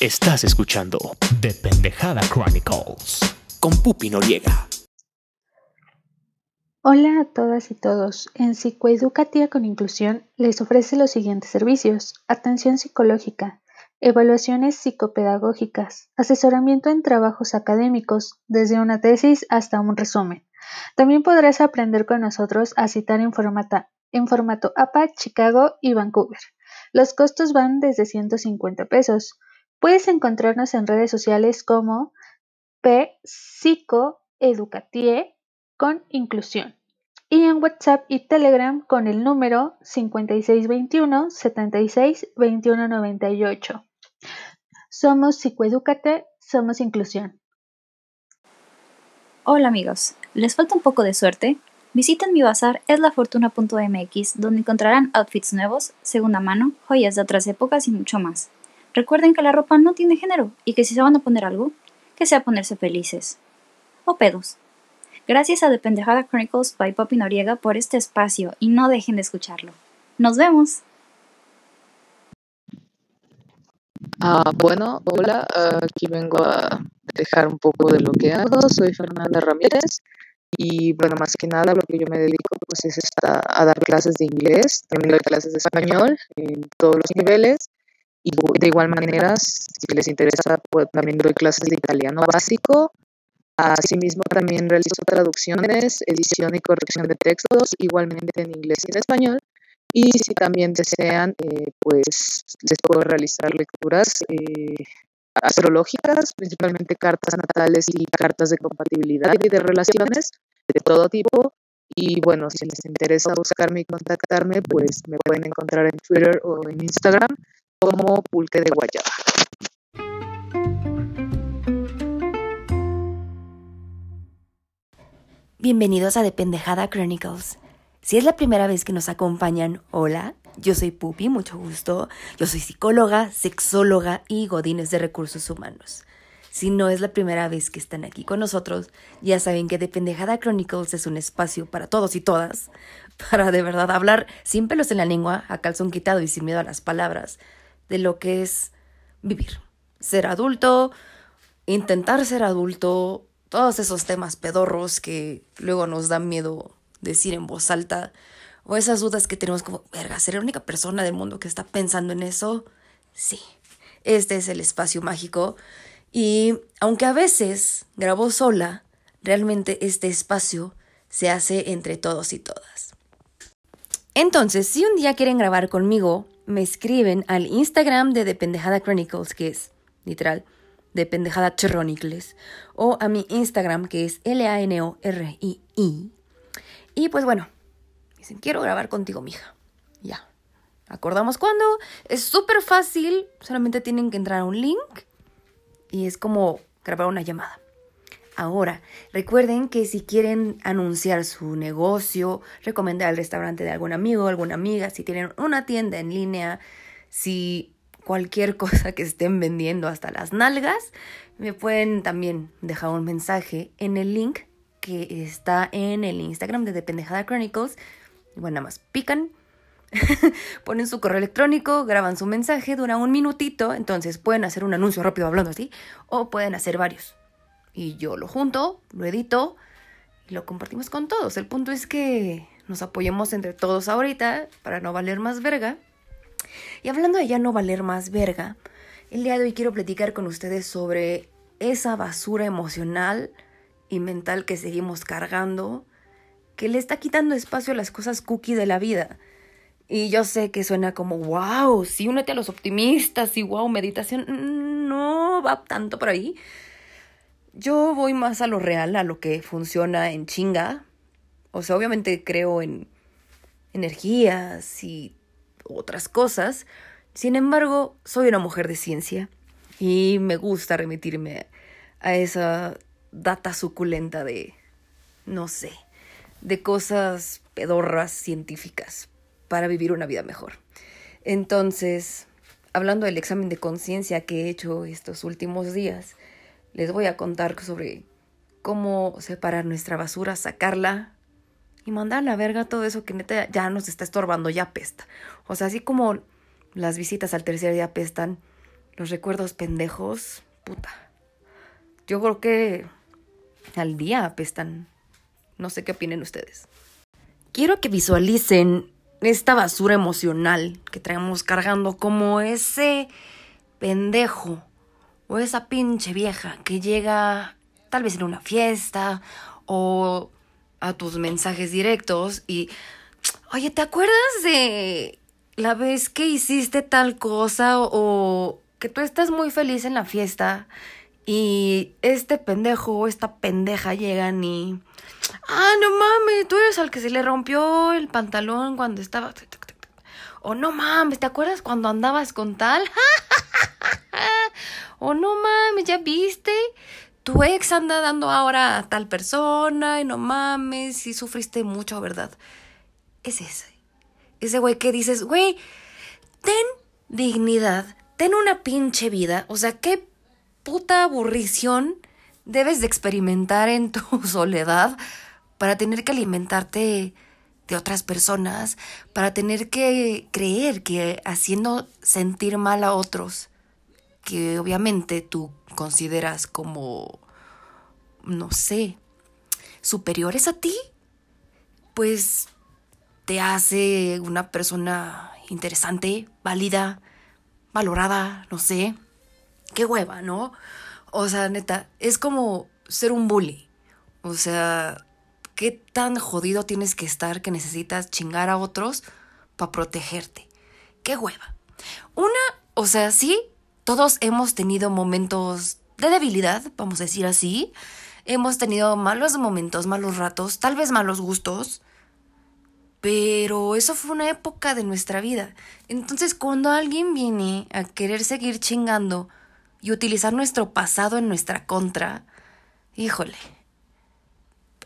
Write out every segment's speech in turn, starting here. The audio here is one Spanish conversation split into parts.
Estás escuchando The Pendejada Chronicles con Pupi Noriega. Hola a todas y todos. En Psicoeducativa con Inclusión les ofrece los siguientes servicios: atención psicológica, evaluaciones psicopedagógicas, asesoramiento en trabajos académicos, desde una tesis hasta un resumen. También podrás aprender con nosotros a citar en, en formato APA, Chicago y Vancouver. Los costos van desde 150 pesos. Puedes encontrarnos en redes sociales como Psicoeducatie con inclusión y en WhatsApp y Telegram con el número 5621 76 Somos Psicoedúcate, somos inclusión. Hola amigos, ¿les falta un poco de suerte? Visiten mi bazar eslafortuna.mx donde encontrarán outfits nuevos, segunda mano, joyas de otras épocas y mucho más. Recuerden que la ropa no tiene género y que si se van a poner algo, que sea ponerse felices. O pedos. Gracias a The Pendejada Chronicles by Poppy Noriega por este espacio y no dejen de escucharlo. ¡Nos vemos! Ah, bueno, hola, aquí vengo a dejar un poco de lo que hago. Soy Fernanda Ramírez y bueno, más que nada lo que yo me dedico pues es a dar clases de inglés, también doy clases de español en todos los niveles de igual manera, si les interesa, pues, también doy clases de italiano básico. Asimismo, también realizo traducciones, edición y corrección de textos, igualmente en inglés y en español. Y si también desean, eh, pues les puedo realizar lecturas eh, astrológicas, principalmente cartas natales y cartas de compatibilidad y de relaciones de todo tipo. Y bueno, si les interesa buscarme y contactarme, pues me pueden encontrar en Twitter o en Instagram como pulque de guayaba. Bienvenidos a Dependejada Chronicles. Si es la primera vez que nos acompañan, hola, yo soy Pupi, mucho gusto. Yo soy psicóloga, sexóloga y godines de recursos humanos. Si no es la primera vez que están aquí con nosotros, ya saben que Dependejada Chronicles es un espacio para todos y todas, para de verdad hablar sin pelos en la lengua, a calzón quitado y sin miedo a las palabras, de lo que es vivir, ser adulto, intentar ser adulto, todos esos temas pedorros que luego nos dan miedo decir en voz alta, o esas dudas que tenemos como, verga, ¿seré la única persona del mundo que está pensando en eso? Sí, este es el espacio mágico. Y aunque a veces grabo sola, realmente este espacio se hace entre todos y todas. Entonces, si un día quieren grabar conmigo, me escriben al Instagram de Dependejada Chronicles, que es literal Dependejada Chronicles, o a mi Instagram, que es L-A-N-O-R-I-I. Y pues bueno, dicen, quiero grabar contigo, mija. Ya. Acordamos cuándo. Es súper fácil, solamente tienen que entrar a un link y es como grabar una llamada. Ahora, recuerden que si quieren anunciar su negocio, recomendar el restaurante de algún amigo, alguna amiga, si tienen una tienda en línea, si cualquier cosa que estén vendiendo hasta las nalgas, me pueden también dejar un mensaje en el link que está en el Instagram de Dependejada Chronicles. Bueno, nada más pican, ponen su correo electrónico, graban su mensaje, dura un minutito, entonces pueden hacer un anuncio rápido hablando así, o pueden hacer varios y yo lo junto, lo edito y lo compartimos con todos. El punto es que nos apoyemos entre todos ahorita para no valer más verga. Y hablando de ya no valer más verga, el día de hoy quiero platicar con ustedes sobre esa basura emocional y mental que seguimos cargando, que le está quitando espacio a las cosas cookie de la vida. Y yo sé que suena como, wow, sí, únete a los optimistas y wow, meditación. No va tanto por ahí. Yo voy más a lo real, a lo que funciona en chinga. O sea, obviamente creo en energías y otras cosas. Sin embargo, soy una mujer de ciencia y me gusta remitirme a esa data suculenta de, no sé, de cosas pedorras científicas para vivir una vida mejor. Entonces, hablando del examen de conciencia que he hecho estos últimos días, les voy a contar sobre cómo separar nuestra basura, sacarla y mandar a la verga todo eso que neta ya nos está estorbando, ya pesta. O sea, así como las visitas al tercer día pestan, los recuerdos pendejos, puta. Yo creo que al día apestan. No sé qué opinen ustedes. Quiero que visualicen esta basura emocional que traemos cargando como ese pendejo o esa pinche vieja que llega tal vez en una fiesta o a tus mensajes directos y, oye, ¿te acuerdas de la vez que hiciste tal cosa o que tú estás muy feliz en la fiesta y este pendejo o esta pendeja llegan y, ah, no mames, tú eres al que se le rompió el pantalón cuando estaba... O no mames, ¿te acuerdas cuando andabas con tal? o no mames, ¿ya viste? Tu ex anda dando ahora a tal persona y no mames, y sufriste mucho, ¿verdad? Es ese. Ese güey que dices, güey, ten dignidad, ten una pinche vida. O sea, qué puta aburrición debes de experimentar en tu soledad para tener que alimentarte de otras personas, para tener que creer que haciendo sentir mal a otros, que obviamente tú consideras como, no sé, superiores a ti, pues te hace una persona interesante, válida, valorada, no sé. Qué hueva, ¿no? O sea, neta, es como ser un bully. O sea, qué tan jodido tienes que estar que necesitas chingar a otros para protegerte. Qué hueva. Una, o sea, sí, todos hemos tenido momentos de debilidad, vamos a decir así. Hemos tenido malos momentos, malos ratos, tal vez malos gustos. Pero eso fue una época de nuestra vida. Entonces, cuando alguien viene a querer seguir chingando y utilizar nuestro pasado en nuestra contra, híjole,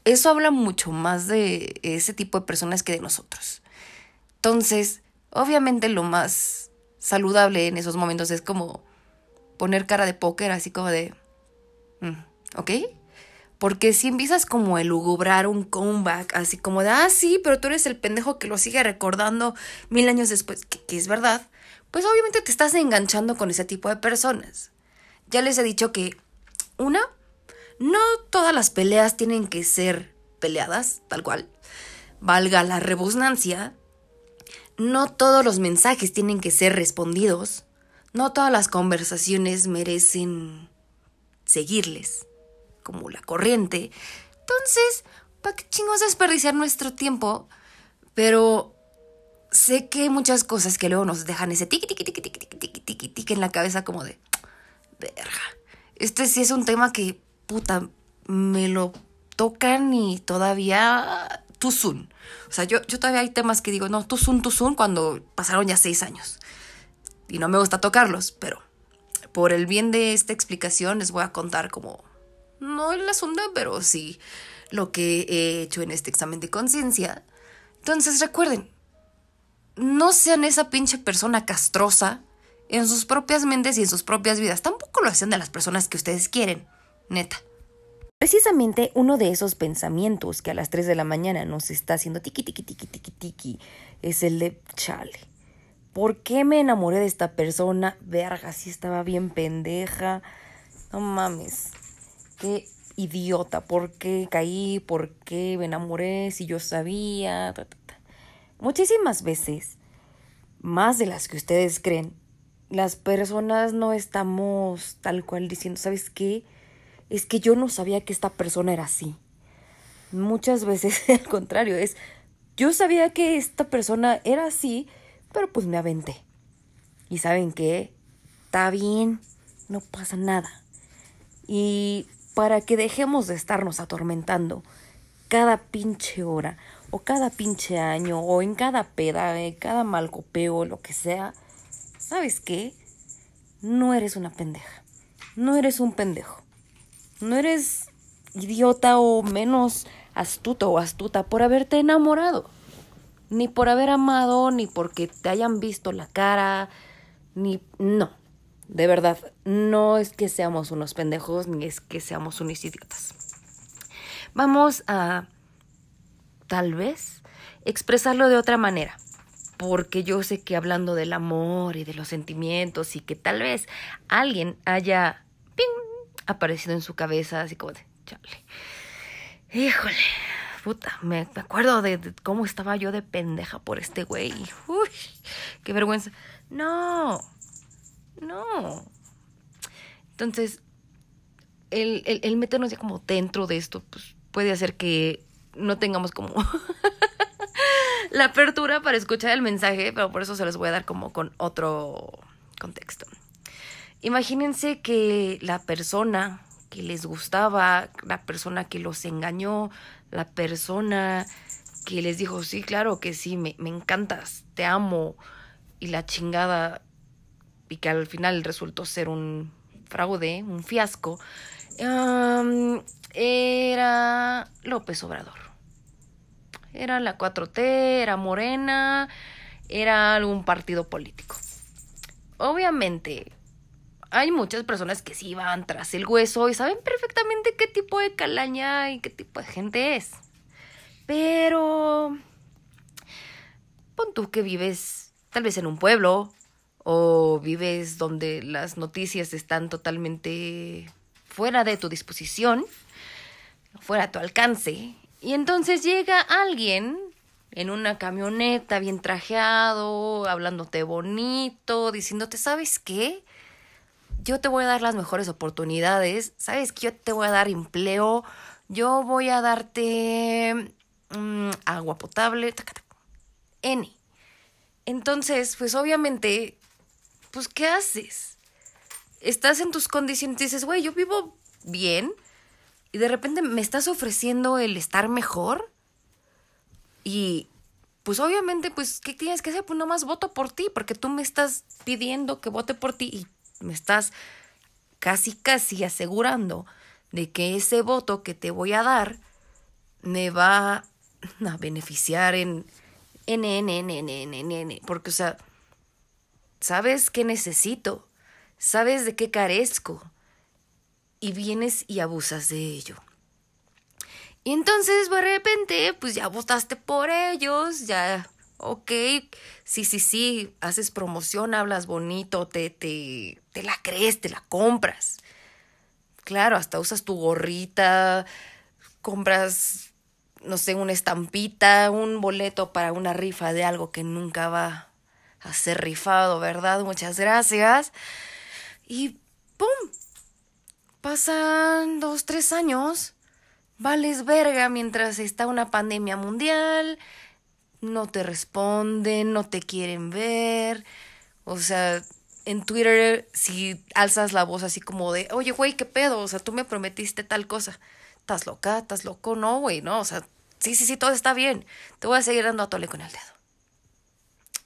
eso habla mucho más de ese tipo de personas que de nosotros. Entonces, obviamente lo más saludable en esos momentos es como poner cara de póker, así como de, mm, ¿ok? Porque si empiezas como a elugubrar un comeback, así como de, ah, sí, pero tú eres el pendejo que lo sigue recordando mil años después, que, es verdad, pues obviamente te estás enganchando con ese tipo de personas. Ya les he dicho que, una, no todas las peleas tienen que ser peleadas, tal cual. Valga la rebusnancia. No todos los mensajes tienen que ser respondidos. No todas las conversaciones merecen seguirles como la corriente. Entonces, ¿para qué chingos desperdiciar nuestro tiempo? Pero sé que muchas cosas que luego nos dejan ese tiqui tiqui tiqui tiqui tiqui tiqui tiqui en la cabeza como de verga. Este sí es un tema que puta me lo tocan y todavía tuzun. O sea, yo, yo todavía hay temas que digo, no, tuzun, tuzun, cuando pasaron ya seis años. Y no me gusta tocarlos, pero por el bien de esta explicación les voy a contar como no el asunto, pero sí lo que he hecho en este examen de conciencia. Entonces recuerden, no sean esa pinche persona castrosa en sus propias mentes y en sus propias vidas. Tampoco lo hacen de las personas que ustedes quieren, neta. Precisamente uno de esos pensamientos que a las 3 de la mañana nos está haciendo tiki tiki tiki tiki tiki es el de chale. ¿Por qué me enamoré de esta persona? Verga, si estaba bien pendeja. No mames qué idiota, por qué caí, por qué me enamoré, si yo sabía. Muchísimas veces, más de las que ustedes creen, las personas no estamos tal cual diciendo, ¿sabes qué? Es que yo no sabía que esta persona era así. Muchas veces al contrario, es yo sabía que esta persona era así, pero pues me aventé. Y saben qué? Está bien, no pasa nada. Y para que dejemos de estarnos atormentando cada pinche hora o cada pinche año o en cada peda, en cada malcopeo, lo que sea, ¿sabes qué? No eres una pendeja. No eres un pendejo. No eres idiota o menos astuto o astuta por haberte enamorado. Ni por haber amado, ni porque te hayan visto la cara, ni... No. De verdad, no es que seamos unos pendejos ni es que seamos unos idiotas. Vamos a, tal vez, expresarlo de otra manera. porque yo sé que hablando del amor y de los sentimientos y que tal vez alguien haya aparecido en su cabeza así como de, chale, híjole, puta, me, acuerdo de, cómo estaba yo de pendeja por este güey. Uy, qué vergüenza. No, no. Entonces, el, el, el meternos ya como dentro de esto, pues puede hacer que no tengamos como la apertura para escuchar el mensaje, pero por eso se los voy a dar como con otro contexto. Imagínense que la persona que les gustaba, la persona que los engañó, la persona que les dijo, sí, claro que sí, me, encantas, te amo, y la chingada, y que al final resultó ser un fraude, un fiasco, era López Obrador. Era la 4T, era Morena, era algún partido político. Obviamente, hay muchas personas que sí van tras el hueso y saben perfectamente qué tipo de calaña y qué tipo de gente es. Pero... Pon tú que vives tal vez en un pueblo o vives donde las noticias están totalmente fuera de tu disposición, fuera a tu alcance, y entonces llega alguien en una camioneta bien trajeado, hablándote bonito, diciéndote, ¿sabes qué? Yo te voy a dar las mejores oportunidades, ¿sabes que Yo te voy a dar empleo, yo voy a darte mm, agua potable, N. Entonces, pues obviamente, pues ¿qué haces? Estás en tus condiciones, dices, güey, yo vivo bien y de repente me estás ofreciendo el estar mejor y pues obviamente, pues, ¿qué tienes que hacer? Pues nomás voto por ti, porque tú me estás pidiendo que vote por ti y me estás casi, casi asegurando de que ese voto que te voy a dar me va a beneficiar en porque, o sea, sabes qué necesito, sabes de qué carezco, y vienes y abusas de ello. Y entonces, de repente, pues ya votaste por ellos, ya ok, sí, sí, sí, haces promoción, hablas bonito, te, te, te la crees, te la compras. Claro, hasta usas tu gorrita, compras, no sé, una estampita, un boleto para una rifa de algo que nunca va a ser rifado, ¿verdad? Muchas gracias. Y ¡pum! Pasan dos, tres años. Vales verga mientras está una pandemia mundial no te responden, no te quieren ver. O sea, en Twitter, si alzas la voz así como de, oye, güey, ¿qué pedo? O sea, tú me prometiste tal cosa. ¿Estás loca? ¿Estás loco? No, güey, no. O sea, sí, sí, sí, todo está bien. Te voy a seguir dando a tole con el dedo.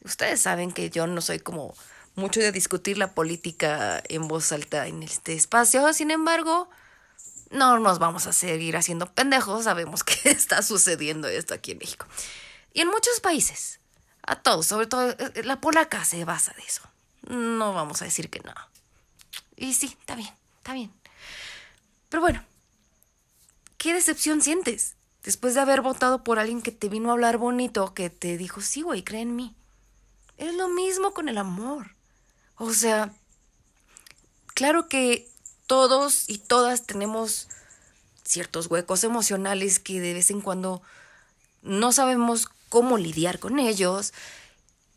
Ustedes saben que yo no soy como mucho de discutir la política en voz alta en este espacio. Sin embargo, no nos vamos a seguir haciendo pendejos. Sabemos que está sucediendo esto aquí en México. Y en muchos países, a todos, sobre todo eh, eh, la polaca se basa de eso. No vamos a decir que no. Y sí, está bien, está bien. Pero bueno, ¿qué decepción sientes? Después de haber votado por alguien que te vino a hablar bonito, que te dijo, sí, güey, cree en mí. Es lo mismo con el amor. O sea, claro que todos y todas tenemos ciertos huecos emocionales que de vez en cuando no sabemos cómo lidiar con ellos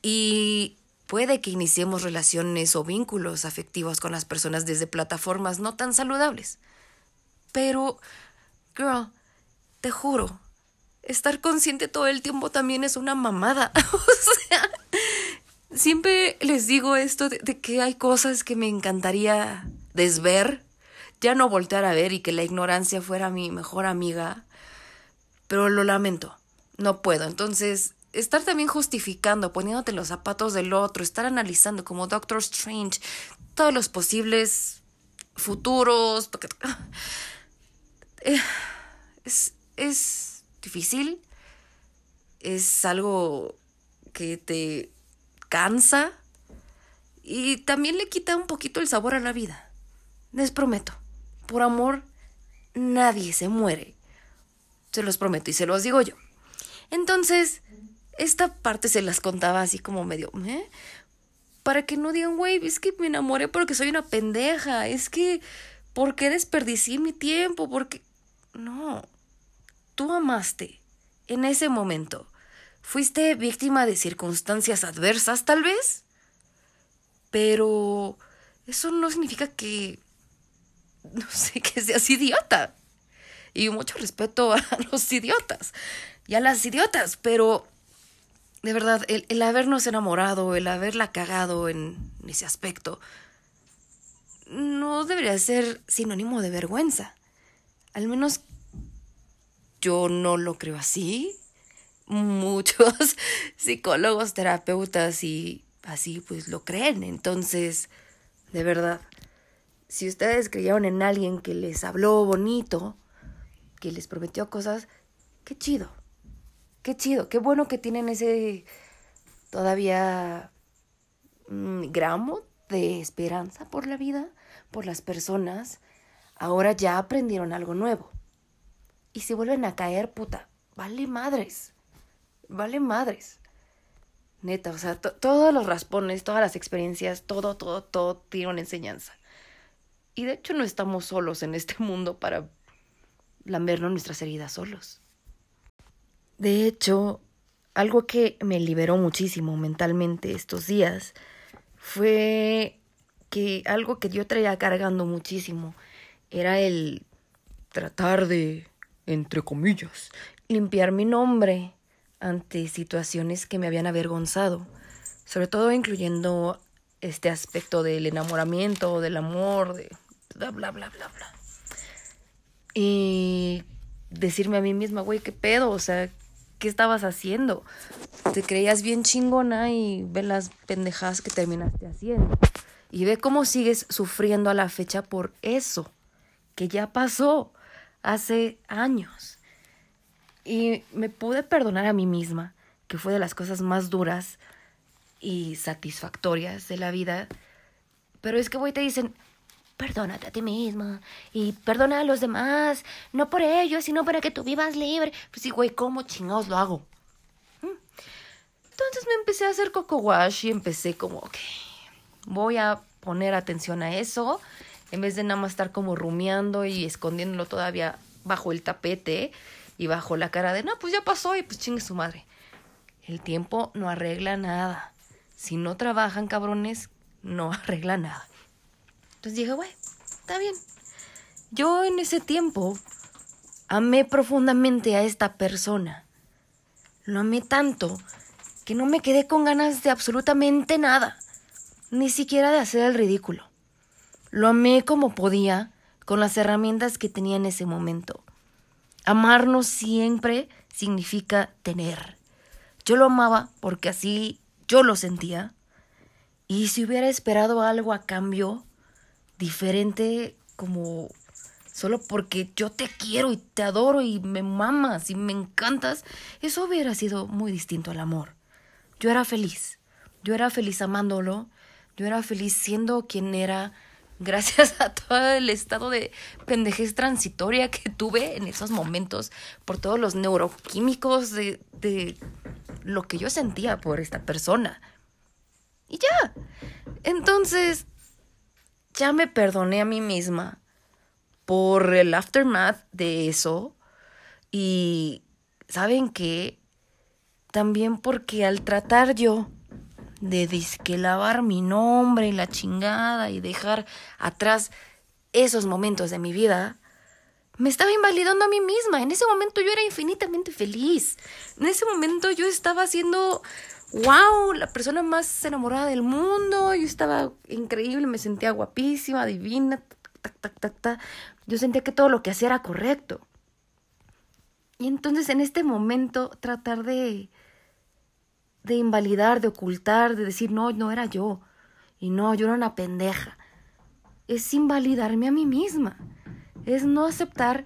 y puede que iniciemos relaciones o vínculos afectivos con las personas desde plataformas no tan saludables. Pero, girl, te juro, estar consciente todo el tiempo también es una mamada. o sea, siempre les digo esto de, que hay cosas que me encantaría desver, ya no voltear a ver y que la ignorancia fuera mi mejor amiga, pero lo lamento no puedo. Entonces, estar también justificando, poniéndote los zapatos del otro, estar analizando como Doctor Strange todos los posibles futuros. Eh, es, es difícil, es algo que te cansa y también le quita un poquito el sabor a la vida. Les prometo, por amor nadie se muere. Se los prometo y se los digo yo. Entonces, esta parte se las contaba así como medio, ¿eh? Para que no digan, güey, es que me enamoré porque soy una pendeja, es que, ¿por qué desperdicié mi tiempo? Porque, no, tú amaste en ese momento. Fuiste víctima de circunstancias adversas, tal vez, pero eso no significa que, no sé, que seas idiota. Y mucho respeto a los idiotas y a las idiotas, pero de verdad, el, habernos enamorado, el haberla cagado en ese aspecto, no debería ser sinónimo de vergüenza. Al menos yo no lo creo así. Muchos psicólogos, terapeutas y así pues lo creen. Entonces, de verdad, si ustedes creyeron en alguien que les habló bonito, que les prometió cosas, qué chido. Qué chido, qué bueno que tienen ese todavía mm, gramo de esperanza por la vida, por las personas. Ahora ya aprendieron algo nuevo. Y si vuelven a caer, puta, vale madres. Vale madres. Neta, o sea, todos los raspones, todas las experiencias, todo, todo, todo tiene una enseñanza. Y de hecho no estamos solos en este mundo para lambernos nuestras heridas solos. De hecho, algo que me liberó muchísimo mentalmente estos días fue que algo que yo traía cargando muchísimo era el tratar de, entre comillas, limpiar mi nombre ante situaciones que me habían avergonzado, sobre todo incluyendo este aspecto del enamoramiento, del amor, de bla, bla, bla, bla, bla. Y decirme a mí misma, güey, ¿qué pedo? O sea, ¿qué estabas haciendo? Te creías bien chingona y ve las pendejadas que terminaste haciendo. Y ve cómo sigues sufriendo a la fecha por eso, que ya pasó hace años. Y me pude perdonar a mí misma, que fue de las cosas más duras y satisfactorias de la vida. Pero es que, güey, te dicen, perdónate a ti misma y perdona a los demás, no por ellos, sino para que tú vivas libre. Pues sí, güey, ¿cómo chingados lo hago? ¿Mm? Entonces me empecé a hacer coco wash y empecé como, ok, voy a poner atención a eso, en vez de nada más estar como rumiando y escondiéndolo todavía bajo el tapete y bajo la cara de, no, pues ya pasó y pues chingue su madre. El tiempo no arregla nada. Si no trabajan, cabrones, no arregla nada. Entonces dije, güey, está bien. Yo en ese tiempo amé profundamente a esta persona. Lo amé tanto que no me quedé con ganas de absolutamente nada, ni siquiera de hacer el ridículo. Lo amé como podía, con las herramientas que tenía en ese momento. Amarnos siempre significa tener. Yo lo amaba porque así yo lo sentía. Y si hubiera esperado algo a cambio, diferente como solo porque yo te quiero y te adoro y me mamas y me encantas, eso hubiera sido muy distinto al amor. Yo era feliz, yo era feliz amándolo, yo era feliz siendo quien era gracias a todo el estado de pendejez transitoria que tuve en esos momentos, por todos los neuroquímicos de, de lo que yo sentía por esta persona. Y ya. Entonces, ya me perdoné a mí misma por el aftermath de eso. Y saben qué? También porque al tratar yo de disque lavar mi nombre y la chingada y dejar atrás esos momentos de mi vida, me estaba invalidando a mí misma. En ese momento yo era infinitamente feliz. En ese momento yo estaba haciendo wow, la persona más enamorada del mundo, yo estaba increíble, me sentía guapísima, divina, Yo sentía que todo lo que hacía era correcto. Y entonces en este momento tratar de de invalidar, de ocultar, de decir, no, no era yo. Y no, yo era una pendeja. Es invalidarme a mí misma. Es no aceptar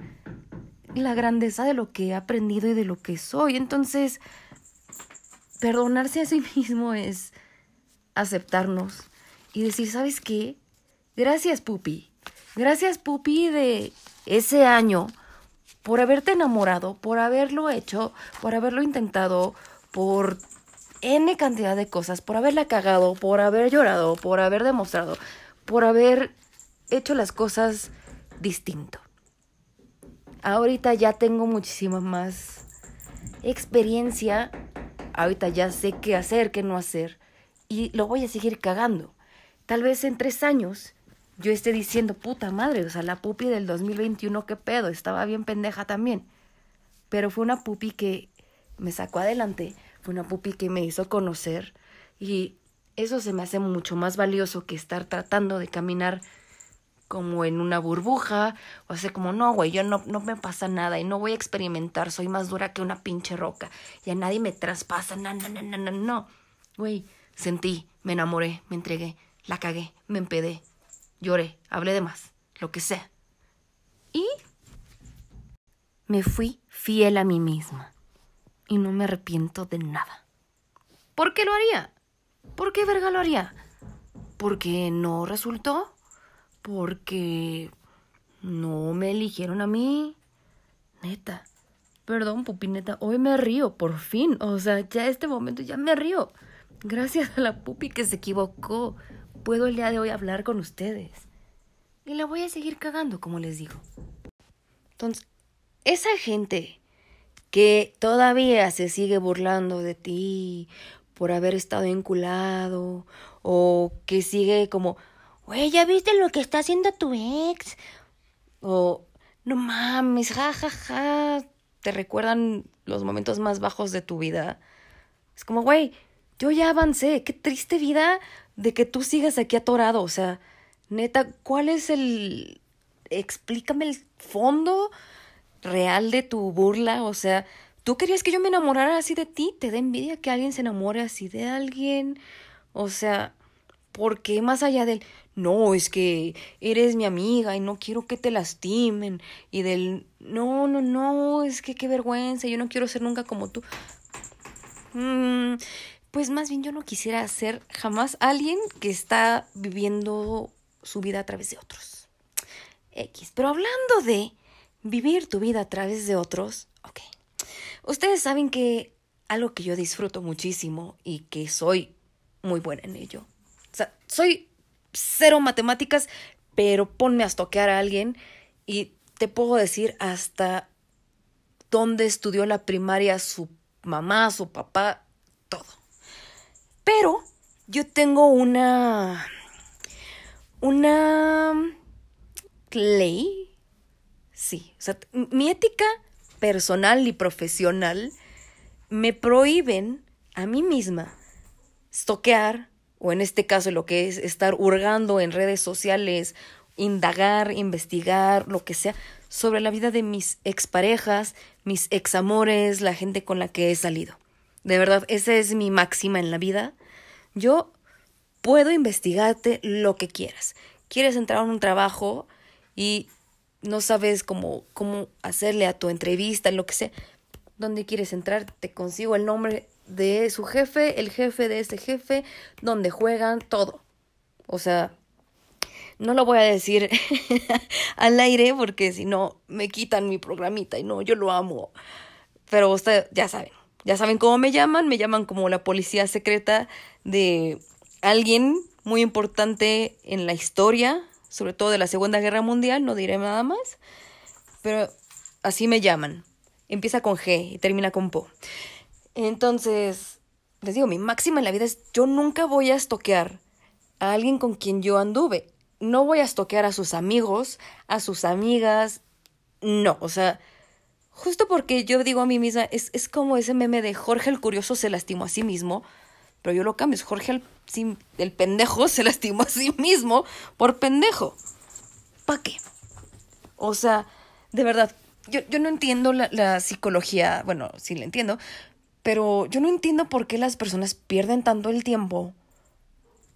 la grandeza de lo que he aprendido y de lo que soy. Entonces, perdonarse a sí mismo es aceptarnos y decir, ¿sabes qué? Gracias, Pupi. Gracias, Pupi, de ese año por haberte enamorado, por haberlo hecho, por haberlo intentado, por N cantidad de cosas, por haberla cagado, por haber llorado, por haber demostrado, por haber hecho las cosas distinto. Ahorita ya tengo muchísima más experiencia. Ahorita ya sé qué hacer, qué no hacer. Y lo voy a seguir cagando. Tal vez en tres años yo esté diciendo, puta madre, o sea, la pupi del 2021, qué pedo, estaba bien pendeja también. Pero fue una pupi que me sacó adelante, fue una pupi que me hizo conocer y eso se me hace mucho más valioso que estar tratando de caminar como en una burbuja, o sea, como no, güey, yo no, no me pasa nada y no voy a experimentar, soy más dura que una pinche roca y a nadie me traspasa, no, no, no, no, no, no. Güey, sentí, me enamoré, me entregué, la cagué, me empedé, lloré, hablé de más, lo que sea. Y me fui fiel a mí misma y no me arrepiento de nada. ¿Por qué lo haría? ¿Por qué verga lo haría? ¿Porque no resultó? ¿Porque no me eligieron a mí? Neta. Perdón, pupineta, hoy me río, por fin. O sea, ya este momento ya me río. Gracias a la pupi que se equivocó, puedo el día de hoy hablar con ustedes. Y la voy a seguir cagando, como les digo. Entonces, esa gente que todavía se sigue burlando de ti por haber estado enculado o que sigue como, güey, ¿ya viste lo que está haciendo tu ex? O, no mames, ja, ja, ja, te recuerdan los momentos más bajos de tu vida. Es como, güey, yo ya avancé, qué triste vida de que tú sigas aquí atorado, o sea, neta, ¿cuál es el... explícame el fondo real de tu burla, o sea, ¿tú querías que yo me enamorara así de ti? ¿Te da envidia que alguien se enamore así de alguien? O sea, ¿por qué más allá del, no, es que eres mi amiga y no quiero que te lastimen? Y del, no, no, no, es que qué vergüenza, yo no quiero ser nunca como tú. Mm, pues más bien yo no quisiera ser jamás alguien que está viviendo su vida a través de otros. X. Pero hablando de vivir tu vida a través de otros, ok. Ustedes saben que algo que yo disfruto muchísimo y que soy muy buena en ello. O sea, soy cero matemáticas, pero ponme a estoquear a alguien y te puedo decir hasta dónde estudió la primaria su mamá, su papá, todo. Pero yo tengo una una ley, sí, o sea, mi ética personal y profesional me prohíben a mí misma estoquear, o en este caso lo que es estar hurgando en redes sociales, indagar, investigar, lo que sea, sobre la vida de mis exparejas, mis examores, la gente con la que he salido. De verdad, esa es mi máxima en la vida. Yo puedo investigarte lo que quieras. Quieres entrar a un trabajo y no sabes cómo, cómo hacerle a tu entrevista, lo que sea. ¿Dónde quieres entrar? Te consigo el nombre de su jefe, el jefe de ese jefe, donde juegan, todo. O sea, no lo voy a decir al aire porque si no me quitan mi programita y no, yo lo amo. Pero ustedes ya saben, ya saben cómo me llaman, me llaman como la policía secreta de alguien muy importante en la historia, sobre todo de la Segunda Guerra Mundial, no diré nada más, pero así me llaman. Empieza con G y termina con Po. Entonces, les digo, mi máxima en la vida es yo nunca voy a estoquear a alguien con quien yo anduve. No voy a estoquear a sus amigos, a sus amigas. No, o sea, justo porque yo digo a mí misma, es, es como ese meme de Jorge el Curioso se lastimó a sí mismo. Pero yo lo cambio. Jorge el, el pendejo se lastimó a sí mismo por pendejo. ¿Para qué? O sea, de verdad, yo, yo no entiendo la, la, psicología. Bueno, sí la entiendo. Pero yo no entiendo por qué las personas pierden tanto el tiempo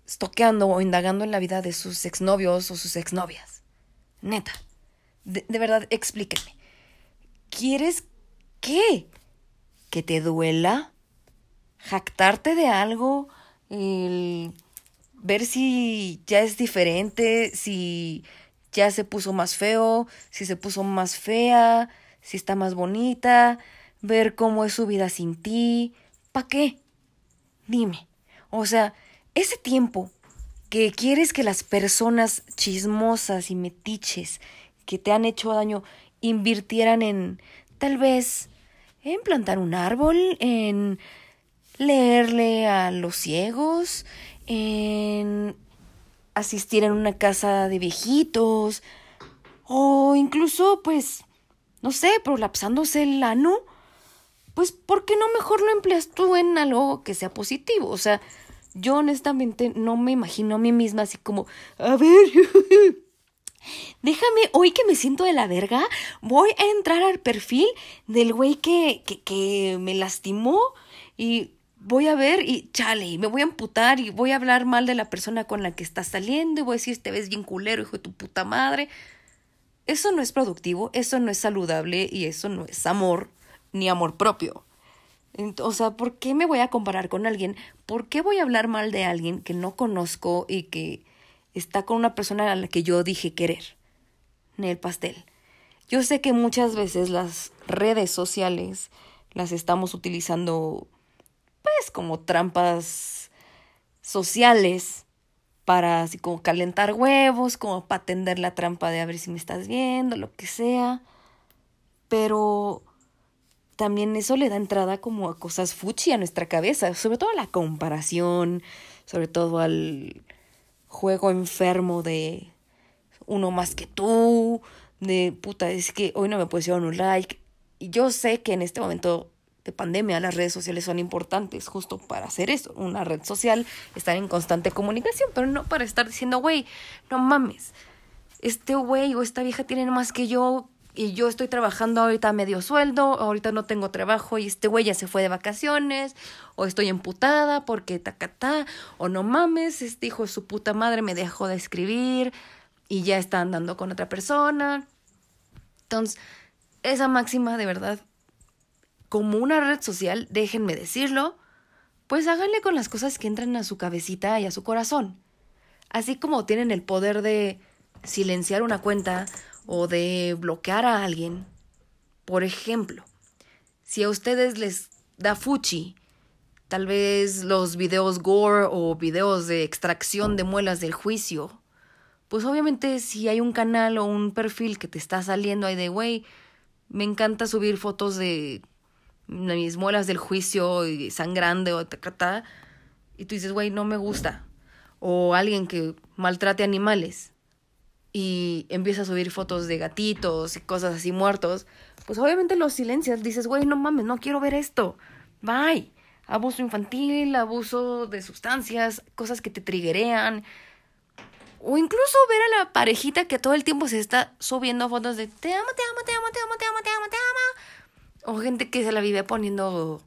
estoqueando o indagando en la vida de sus exnovios o sus exnovias. Neta. De, de verdad, explíquenme. ¿Quieres qué? ¿Que te duela? jactarte de algo, el ver si ya es diferente, si ya se puso más feo, si se puso más fea, si está más bonita, ver cómo es su vida sin ti. ¿para qué? Dime. O sea, ese tiempo que quieres que las personas chismosas y metiches que te han hecho daño invirtieran en tal vez en plantar un árbol, en leerle a los ciegos, en asistir en una casa de viejitos, o incluso, pues, no sé, prolapsándose el ano, pues, ¿por qué no mejor lo empleas tú en algo que sea positivo? O sea, yo honestamente no me imagino a mí misma así como, a ver, déjame, hoy que me siento de la verga, voy a entrar al perfil del güey que, que, que me lastimó y voy a ver y chale, me voy a amputar y voy a hablar mal de la persona con la que estás saliendo y voy a decir, te ves bien culero, hijo de tu puta madre. Eso no es productivo, eso no es saludable y eso no es amor ni amor propio. O sea, ¿por qué me voy a comparar con alguien? ¿Por qué voy a hablar mal de alguien que no conozco y que está con una persona a la que yo dije querer? En el pastel. Yo sé que muchas veces las redes sociales las estamos utilizando pues como trampas sociales para así como calentar huevos, como para tender la trampa de a ver si me estás viendo, lo que sea. Pero también eso le da entrada como a cosas fuchi a nuestra cabeza, sobre todo a la comparación, sobre todo al juego enfermo de uno más que tú, de puta, es que hoy no me llevar un like. Y yo sé que en este momento de pandemia, las redes sociales son importantes justo para hacer eso. Una red social, estar en constante comunicación, pero no para estar diciendo, güey, no mames, este güey o esta vieja tienen más que yo y yo estoy trabajando ahorita a medio sueldo, ahorita no tengo trabajo y este güey ya se fue de vacaciones, o estoy emputada porque tacatá, o no mames, este hijo de su puta madre me dejó de escribir y ya está andando con otra persona. Entonces, esa máxima de verdad como una red social, déjenme decirlo, pues háganle con las cosas que entran a su cabecita y a su corazón. Así como tienen el poder de silenciar una cuenta o de bloquear a alguien. Por ejemplo, si a ustedes les da fuchi, tal vez los videos gore o videos de extracción de muelas del juicio, pues obviamente si hay un canal o un perfil que te está saliendo ahí de, güey, me encanta subir fotos de mis muelas del juicio y sangrando o tacata, y tú dices, güey, no me gusta. O alguien que maltrate animales y empieza a subir fotos de gatitos y cosas así muertos, pues obviamente los silencias, dices, güey, no mames, no quiero ver esto. Bye. Abuso infantil, abuso de sustancias, cosas que te triguerean. O incluso ver a la parejita que todo el tiempo se está subiendo fotos de te amo, te amo, te amo, te amo, te amo, te amo, te amo o gente que se la vive poniendo,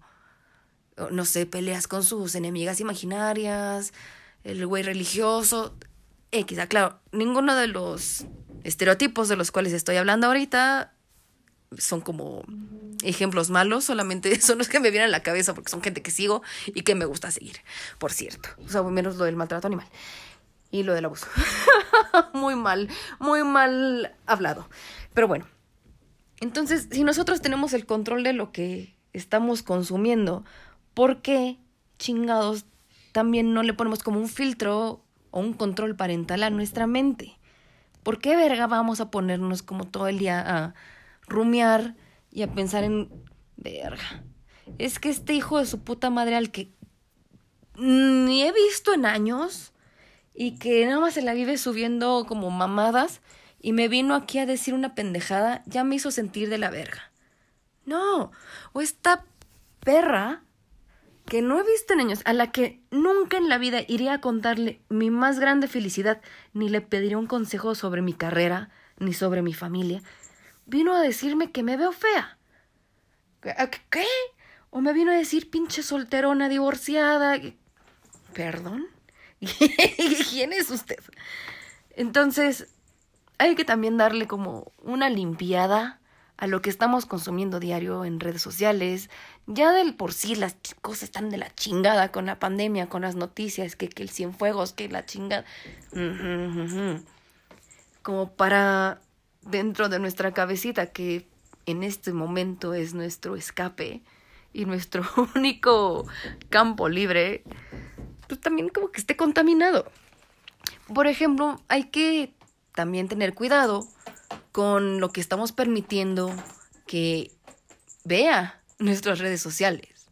no sé, peleas con sus enemigas imaginarias, el güey religioso, X. Ah, claro, ninguno de los estereotipos de los cuales estoy hablando ahorita son como ejemplos malos, solamente son los que me vienen a la cabeza porque son gente que sigo y que me gusta seguir, por cierto. O sea, menos lo del maltrato animal y lo del abuso. muy mal, muy mal hablado. Pero bueno, entonces, si nosotros tenemos el control de lo que estamos consumiendo, ¿por qué chingados también no le ponemos como un filtro o un control parental a nuestra mente? ¿Por qué verga vamos a ponernos como todo el día a rumiar y a pensar en verga? Es que este hijo de su puta madre al que ni he visto en años y que nada más se la vive subiendo como mamadas, y me vino aquí a decir una pendejada, ya me hizo sentir de la verga. No, o esta perra que no he visto en años, a la que nunca en la vida iría a contarle mi más grande felicidad, ni le pediría un consejo sobre mi carrera, ni sobre mi familia, vino a decirme que me veo fea. ¿Qué? O me vino a decir pinche solterona divorciada. ¿Perdón? ¿Quién es usted? Entonces, hay que también darle como una limpiada a lo que estamos consumiendo diario en redes sociales. Ya del por sí las cosas están de la chingada con la pandemia, con las noticias, que, que el cienfuegos, que la chingada. Como para dentro de nuestra cabecita, que en este momento es nuestro escape, y nuestro único campo libre, pues también como que esté contaminado. Por ejemplo, hay que también tener cuidado con lo que estamos permitiendo que vea nuestras redes sociales.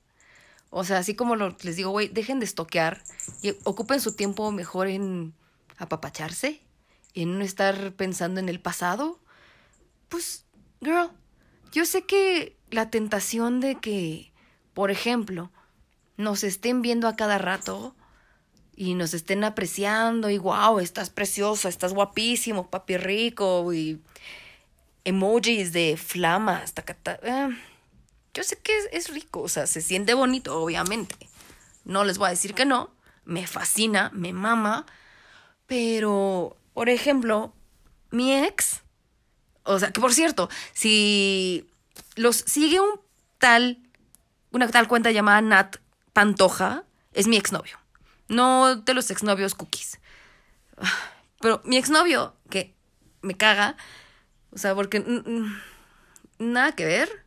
O sea, así como les digo, güey, dejen de estoquear y ocupen su tiempo mejor en apapacharse, en no estar pensando en el pasado. Pues, girl, yo sé que la tentación de que, por ejemplo, nos estén viendo a cada rato y nos estén apreciando y wow, estás preciosa, estás guapísimo, papi rico y emojis de flamas, eh, yo sé que es, es rico, o sea, se siente bonito, obviamente. No les voy a decir que no, me fascina, me mama, pero, por ejemplo, mi ex, o sea, que por cierto, si los sigue un tal, una tal cuenta llamada Nat Pantoja, es mi exnovio. No de los exnovios cookies. Pero mi exnovio, que me caga, o sea, porque nada que ver.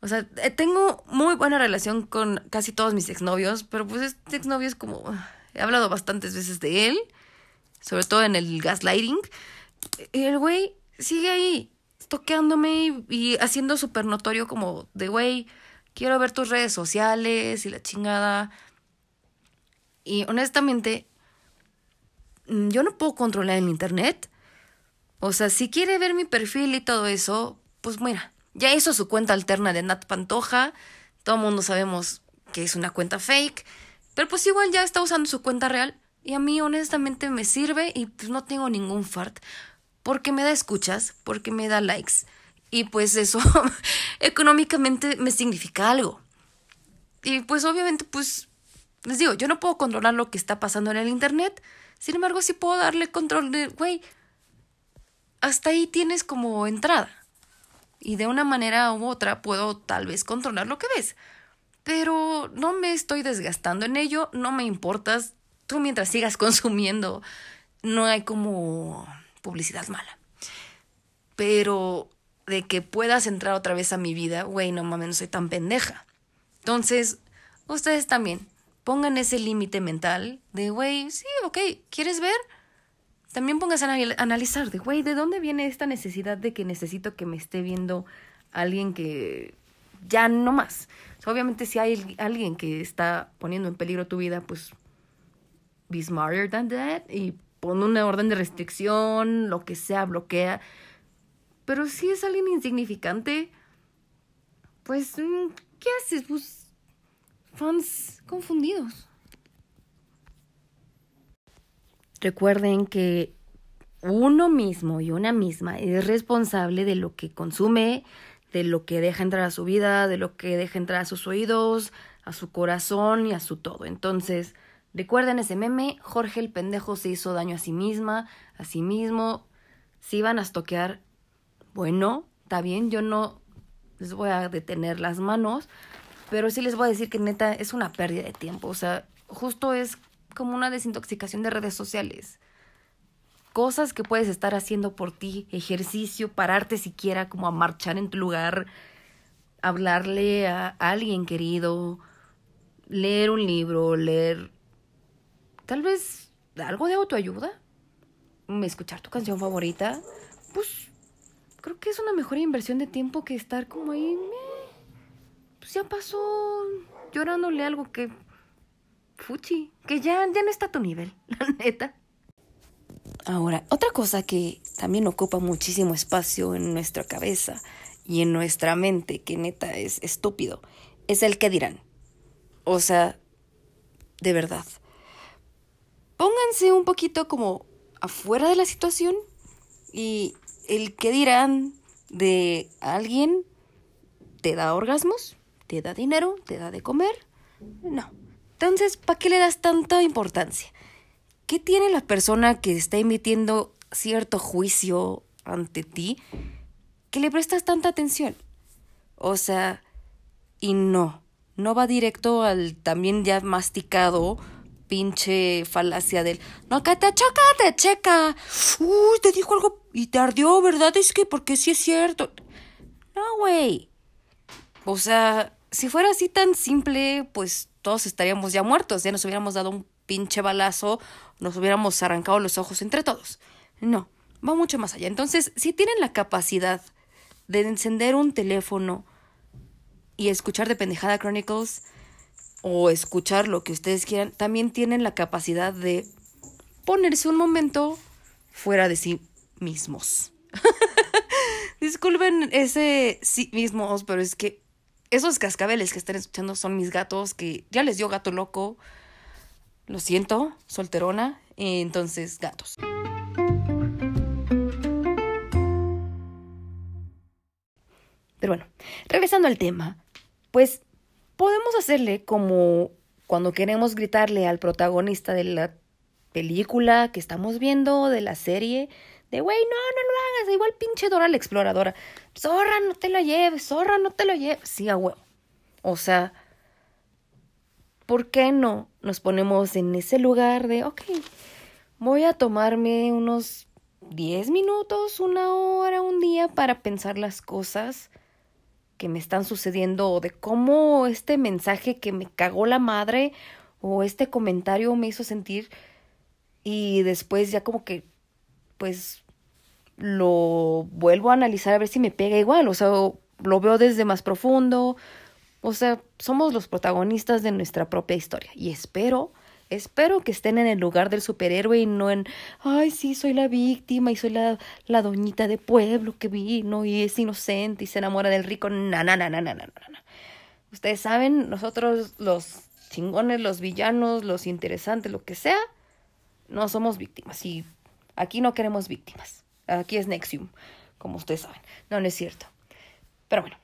O sea, eh, tengo muy buena relación con casi todos mis exnovios, pero pues este exnovio es como... He hablado bastantes veces de él, sobre todo en el gaslighting. El güey sigue ahí, toqueándome y, haciendo súper notorio como de, güey, quiero ver tus redes sociales y la chingada. Y honestamente, mm, yo no puedo controlar el Internet. O sea, si quiere ver mi perfil y todo eso, pues mira, ya hizo su cuenta alterna de Nat Pantoja. Todo el mundo sabemos que es una cuenta fake. Pero pues igual ya está usando su cuenta real. Y a mí honestamente me sirve y pues no tengo ningún fart. Porque me da escuchas, porque me da likes. Y pues eso económicamente me significa algo. Y pues obviamente pues les digo, yo no puedo controlar lo que está pasando en el Internet. Sin embargo, sí puedo darle control de, güey, hasta ahí tienes como entrada. Y de una manera u otra puedo tal vez controlar lo que ves. Pero no me estoy desgastando en ello, no me importas. Tú mientras sigas consumiendo, no hay como publicidad mala. Pero de que puedas entrar otra vez a mi vida, güey, no mames, no soy tan pendeja. Entonces, ustedes también pongan ese límite mental de, güey, sí, ok, ¿quieres ver? También pongas a analizar de, güey, ¿de dónde viene esta necesidad de que necesito que me esté viendo alguien que ya no más? obviamente si hay alguien que está poniendo en peligro tu vida, pues be smarter than that y pon una orden de restricción, lo que sea, bloquea. Pero si es alguien insignificante, pues, mm, ¿qué haces? Pues fans confundidos. Recuerden que uno mismo y una misma es responsable de lo que consume, de lo que deja entrar a su vida, de lo que deja entrar a sus oídos, a su corazón y a su todo. Entonces, recuerden ese meme, Jorge el pendejo se hizo daño a sí misma, a sí mismo. Si van a estoquear, bueno, está bien, yo no les voy a detener las manos, pero sí les voy a decir que neta es una pérdida de tiempo. O sea, justo es como una desintoxicación de redes sociales. Cosas que puedes estar haciendo por ti, ejercicio, pararte siquiera como a marchar en tu lugar, hablarle a alguien querido, leer un libro, leer tal vez algo de autoayuda, escuchar tu canción favorita, pues creo que es una mejor inversión de tiempo que estar como ahí ya pasó llorándole algo que. Fuchi, que ya, ya no está a tu nivel, la neta. Ahora, otra cosa que también ocupa muchísimo espacio en nuestra cabeza y en nuestra mente, que neta es estúpido, es el que dirán. O sea, de verdad. Pónganse un poquito como afuera de la situación y el que dirán de alguien te da orgasmos ¿Te da dinero? ¿Te da de comer? No. Entonces, ¿para qué le das tanta importancia? ¿Qué tiene la persona que está emitiendo cierto juicio ante ti que le prestas tanta atención? O sea, y no, no va directo al también ya masticado pinche falacia del no que te choca, te checa. Uy, te dijo algo y te ardió, ¿verdad? Es que porque sí es cierto. No, güey. O sea, si fuera así tan simple, pues todos estaríamos ya muertos, ya nos hubiéramos dado un pinche balazo, nos hubiéramos arrancado los ojos entre todos. No, va mucho más allá. Entonces, si tienen la capacidad de encender un teléfono y escuchar de Pendejada Chronicles o escuchar lo que ustedes quieran, también tienen la capacidad de ponerse un momento fuera de sí mismos. Disculpen ese sí mismos, pero es que esos cascabeles que están escuchando son mis gatos que ya les dio gato loco. Lo siento, solterona. Entonces, gatos. Pero bueno, regresando al tema, pues podemos hacerle como cuando queremos gritarle al protagonista de la película que estamos viendo, de la serie, de güey, no, no lo hagas, igual pinche Dora la exploradora. Zorra, no te lo lleves, zorra, no te lo lleves. Sí, a huevo. O sea, ¿por qué no nos ponemos en ese lugar de, ok, voy a tomarme unos 10 minutos, una hora, un día para pensar las cosas que me están sucediendo o de cómo este mensaje que me cagó la madre o este comentario me hizo sentir y después ya como que pues lo vuelvo a analizar a ver si me pega igual, o sea, lo veo desde más profundo, o sea, somos los protagonistas de nuestra propia historia y espero Espero que estén en el lugar del superhéroe y no en, ay, sí, soy la víctima y soy la, la doñita de pueblo que vino y es inocente y se enamora del rico. Na, na, na, na, na, na, na. Ustedes saben, nosotros los chingones, los villanos, los interesantes, lo que sea, no somos víctimas y aquí no queremos víctimas. Aquí es Nexium, como ustedes saben. No, no es cierto. Pero bueno,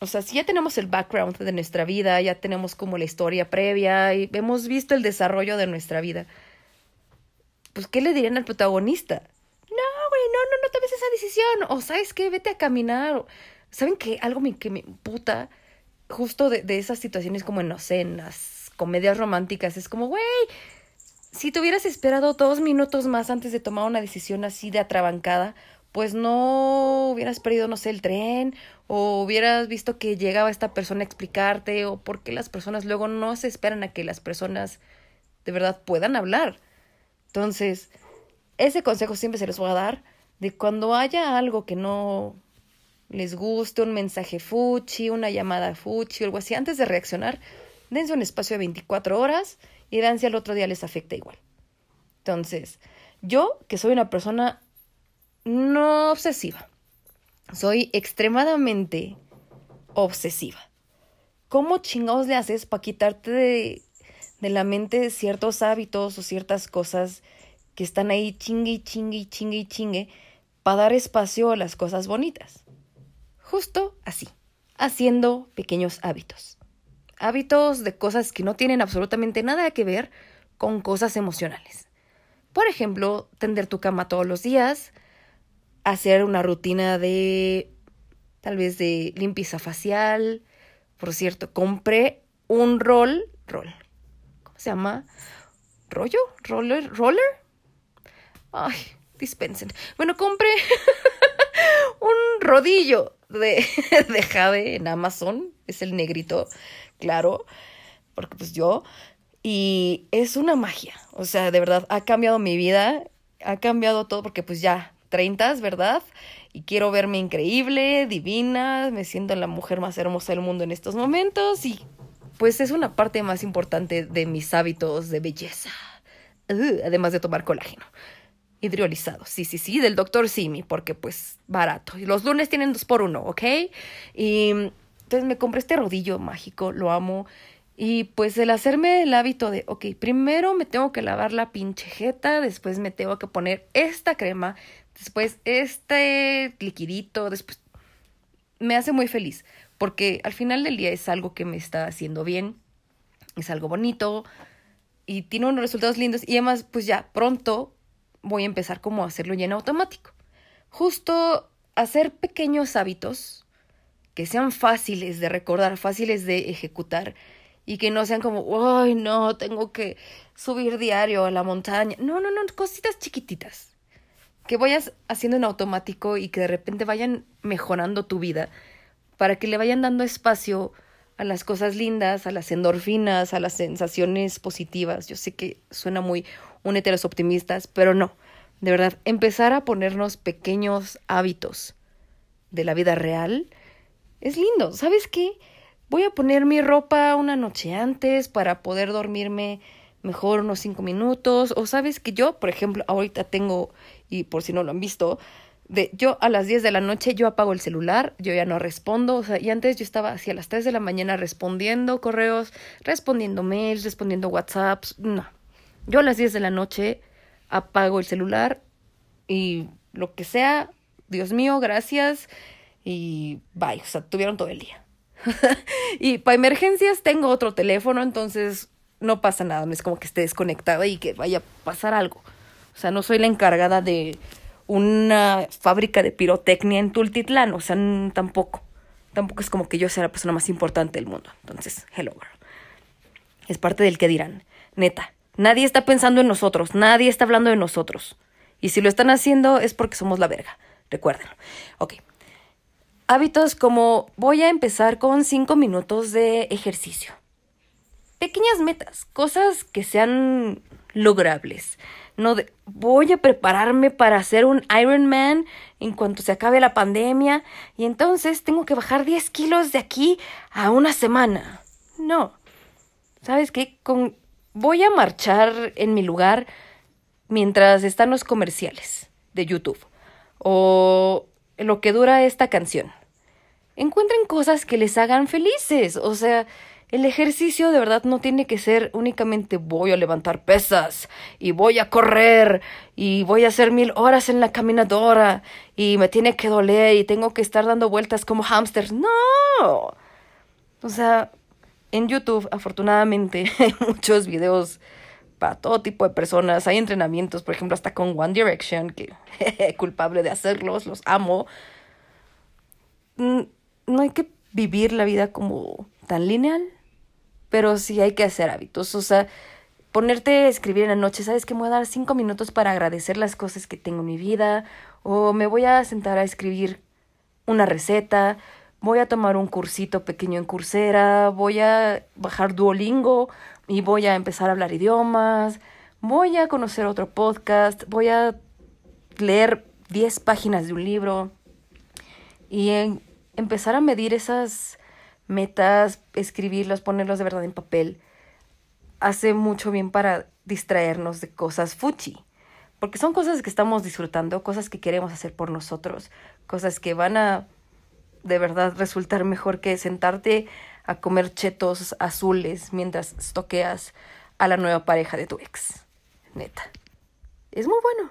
o sea, si ya tenemos el background de nuestra vida, ya tenemos como la historia previa y hemos visto el desarrollo de nuestra vida, pues ¿qué le dirían al protagonista? No, güey, no, no, no tomes esa decisión. O sabes qué, vete a caminar. ¿Saben qué? Algo que me puta justo de, de esas situaciones como no sé, en las comedias románticas, es como, güey, si te hubieras esperado dos minutos más antes de tomar una decisión así de atrabancada, pues no hubieras perdido, no sé, el tren, o hubieras visto que llegaba esta persona a explicarte, o por qué las personas luego no se esperan a que las personas de verdad puedan hablar. Entonces, ese consejo siempre se les voy a dar, de cuando haya algo que no les guste, un mensaje fuchi, una llamada fuchi o algo así, antes de reaccionar, dense un espacio de 24 horas y vean si al otro día les afecta igual. Entonces, yo, que soy una persona no obsesiva. Soy extremadamente obsesiva. ¿Cómo chingados le haces para quitarte de, la mente ciertos hábitos o ciertas cosas que están ahí chingue chingue chingue chingue para dar espacio a las cosas bonitas? Justo así, haciendo pequeños hábitos. Hábitos de cosas que no tienen absolutamente nada que ver con cosas emocionales. Por ejemplo, tender tu cama todos los días, hacer una rutina de tal vez de limpieza facial. Por cierto, compré un rol, rol, ¿cómo se llama? ¿Rollo? ¿Roller? ¿Roller? Ay, dispensen. Bueno, compré un rodillo de, de jade en Amazon. Es el negrito, claro, porque pues yo. Y es una magia. O sea, de verdad, ha cambiado mi vida. Ha cambiado todo porque pues ya treintas, ¿verdad? Y quiero verme increíble, divina, me siento la mujer más hermosa del mundo en estos momentos y pues es una parte más importante de mis hábitos de belleza. además de tomar colágeno. Hidrolizado, sí, sí, sí, del doctor Simi, porque pues barato. Y los lunes tienen dos por uno, ¿ok? Y entonces me compré este rodillo mágico, lo amo. Y pues el hacerme el hábito de, ok, primero me tengo que lavar la pinche jeta, después me tengo que poner esta crema, después este liquidito, después me hace muy feliz, porque al final del día es algo que me está haciendo bien, es algo bonito y tiene unos resultados lindos y además pues ya pronto voy a empezar como a hacerlo ya en automático. Justo hacer pequeños hábitos que sean fáciles de recordar, fáciles de ejecutar y que no sean como, ay, no, tengo que subir diario a la montaña. No, no, no, cositas chiquititas que vayas haciendo en automático y que de repente vayan mejorando tu vida para que le vayan dando espacio a las cosas lindas, a las endorfinas, a las sensaciones positivas. Yo sé que suena muy unéteros optimistas, pero no. De verdad, empezar a ponernos pequeños hábitos de la vida real es lindo. ¿Sabes qué? Voy a poner mi ropa una noche antes para poder dormirme mejor unos cinco minutos. O sabes que yo, por ejemplo, ahorita tengo, y por si no lo han visto, de yo a las 10 de la noche yo apago el celular, yo ya no respondo, o sea, y antes yo estaba así a las 3 de la mañana respondiendo correos, respondiendo mails, respondiendo WhatsApps, no. Yo a las 10 de la noche apago el celular y lo que sea, Dios mío, gracias y bye, o sea, tuvieron todo el día. y para emergencias tengo otro teléfono, entonces no pasa nada, no es como que esté desconectada y que vaya a pasar algo. O sea, no soy la encargada de una fábrica de pirotecnia en Tultitlán, o sea, tampoco. Tampoco es como que yo sea la persona más importante del mundo. Entonces, hello girl. Es parte del que dirán. Neta, nadie está pensando en nosotros, nadie está hablando de nosotros. Y si lo están haciendo es porque somos la verga. Recuérdenlo. Ok. Hábitos como voy a empezar con cinco minutos de ejercicio. Pequeñas metas, cosas que sean logrables no voy a prepararme para hacer un Ironman en cuanto se acabe la pandemia y entonces tengo que bajar 10 kilos de aquí a una semana. No. ¿Sabes qué? Voy a marchar en mi lugar mientras están los comerciales de YouTube o lo que dura esta canción. Encuentren cosas que les hagan felices, o sea, el ejercicio de verdad no tiene que ser únicamente voy a levantar pesas y voy a correr y voy a hacer mil horas en la caminadora y me tiene que doler y tengo que estar dando vueltas como hamsters. No. O sea, en YouTube afortunadamente hay muchos videos para todo tipo de personas. Hay entrenamientos, por ejemplo, hasta con One Direction, que culpable de hacerlos, los amo. Mm, no hay que vivir la vida como tan lineal pero sí hay que hacer hábitos. O sea, ponerte a escribir en la noche, ¿sabes que Me voy a dar cinco minutos para agradecer las cosas que tengo en mi vida, o me voy a sentar a escribir una receta, voy a tomar un cursito pequeño en Coursera, voy a bajar Duolingo y voy a empezar a hablar idiomas, voy a conocer otro podcast, voy a leer 10 páginas de un libro y empezar a medir esas metas, escribirlos, ponerlos de verdad en papel, hace mucho bien para distraernos de cosas fuchi. Porque son cosas que estamos disfrutando, cosas que queremos hacer por nosotros, cosas que van a de verdad resultar mejor que sentarte a comer chetos azules mientras toqueas a la nueva pareja de tu ex. Neta. Es muy bueno.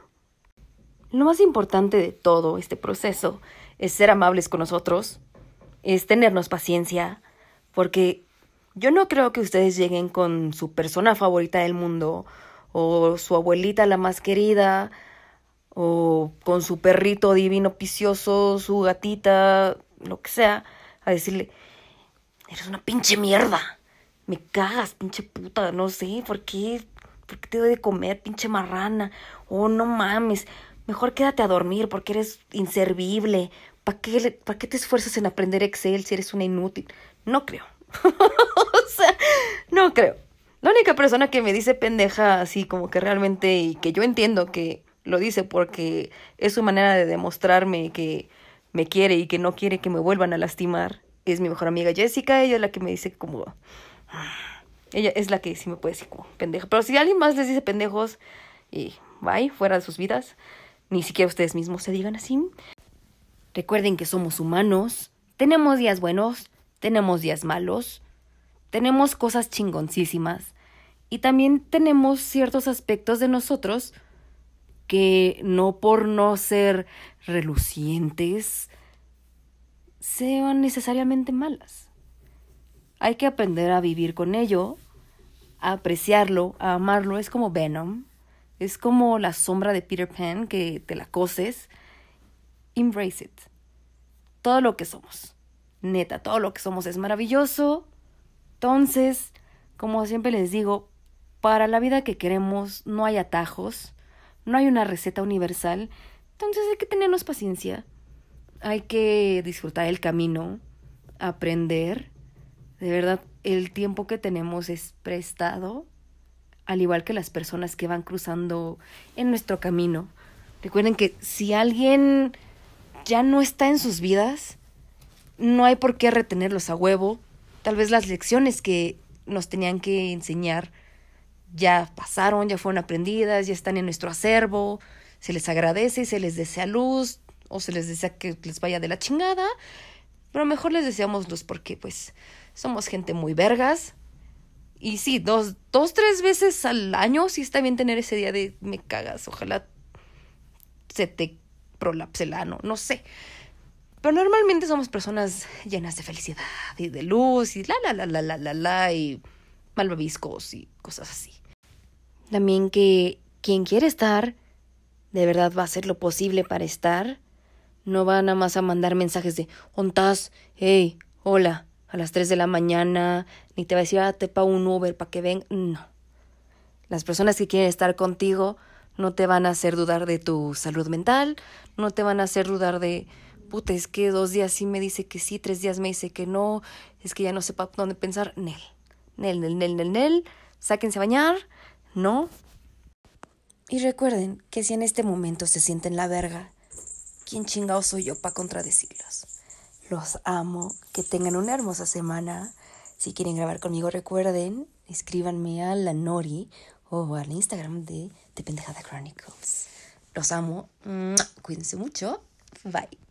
Lo más importante de todo este proceso es ser amables con nosotros, es tenernos paciencia, porque yo no creo que ustedes lleguen con su persona favorita del mundo, o su abuelita la más querida, o con su perrito divino picioso, su gatita, lo que sea, a decirle, eres una pinche mierda, me cagas, pinche puta, no sé, ¿por qué? ¿Por qué te doy de comer, pinche marrana? Oh, no mames, mejor quédate a dormir porque eres inservible, ¿Para qué, qué te esfuerzas en aprender Excel si eres una inútil? No creo. o sea, no creo. La única persona que me dice pendeja así como que realmente y que yo entiendo que lo dice porque es su manera de demostrarme que me quiere y que no quiere que me vuelvan a lastimar es mi mejor amiga Jessica. Ella es la que me dice como... Ella es la que sí me puede decir como pendeja. Pero si alguien más les dice pendejos y bye, fuera de sus vidas, ni siquiera ustedes mismos se digan así. Recuerden que somos humanos, tenemos días buenos, tenemos días malos, tenemos cosas chingoncísimas y también tenemos ciertos aspectos de nosotros que no por no ser relucientes sean necesariamente malas. Hay que aprender a vivir con ello, a apreciarlo, a amarlo. Es como Venom, es como la sombra de Peter Pan que te la coses embrace it. Todo lo que somos. Neta, todo lo que somos es maravilloso. Entonces, como siempre les digo, para la vida que queremos no hay atajos, no hay una receta universal. Entonces hay que tenernos paciencia. Hay que disfrutar el camino, aprender, De verdad, el tiempo que tenemos es prestado, al igual que las personas que van cruzando en nuestro camino. Recuerden que si alguien ya no está en sus vidas, no hay por qué retenerlos a huevo. Tal vez las lecciones que nos tenían que enseñar ya pasaron, ya fueron aprendidas, ya están en nuestro acervo, se les agradece, se les desea luz o se les desea que les vaya de la chingada, pero mejor les deseamos luz porque pues somos gente muy vergas. Y sí, dos, dos, tres veces al año sí está bien tener ese día de me cagas, ojalá se te prolapse el ano, no sé. Pero normalmente somos personas llenas de felicidad y de luz y la la la la la la la y malvaviscos y cosas así. También que quien quiere estar, de verdad va a hacer lo posible para estar. No va nada más a mandar mensajes de ontas, hey, hola, a las 3 de la mañana, ni te va a decir, ah, te pago un Uber para que ven. No. Las personas que quieren estar contigo no te van a hacer dudar de tu salud mental, no te van a hacer dudar de, puta, es que dos días sí me dice que sí, tres días me dice que no, es que ya no sepa dónde pensar. Nel, nel, nel, nel, nel, nel, sáquense a bañar, no. Y recuerden que si en este momento se sienten la verga, ¿quién chingado soy yo para contradecirlos? Los amo, que tengan una hermosa semana. Si quieren grabar conmigo, recuerden, escríbanme a la Nori o al Instagram de The Pendejada Chronicles. Los amo. Cuídense mucho. Bye.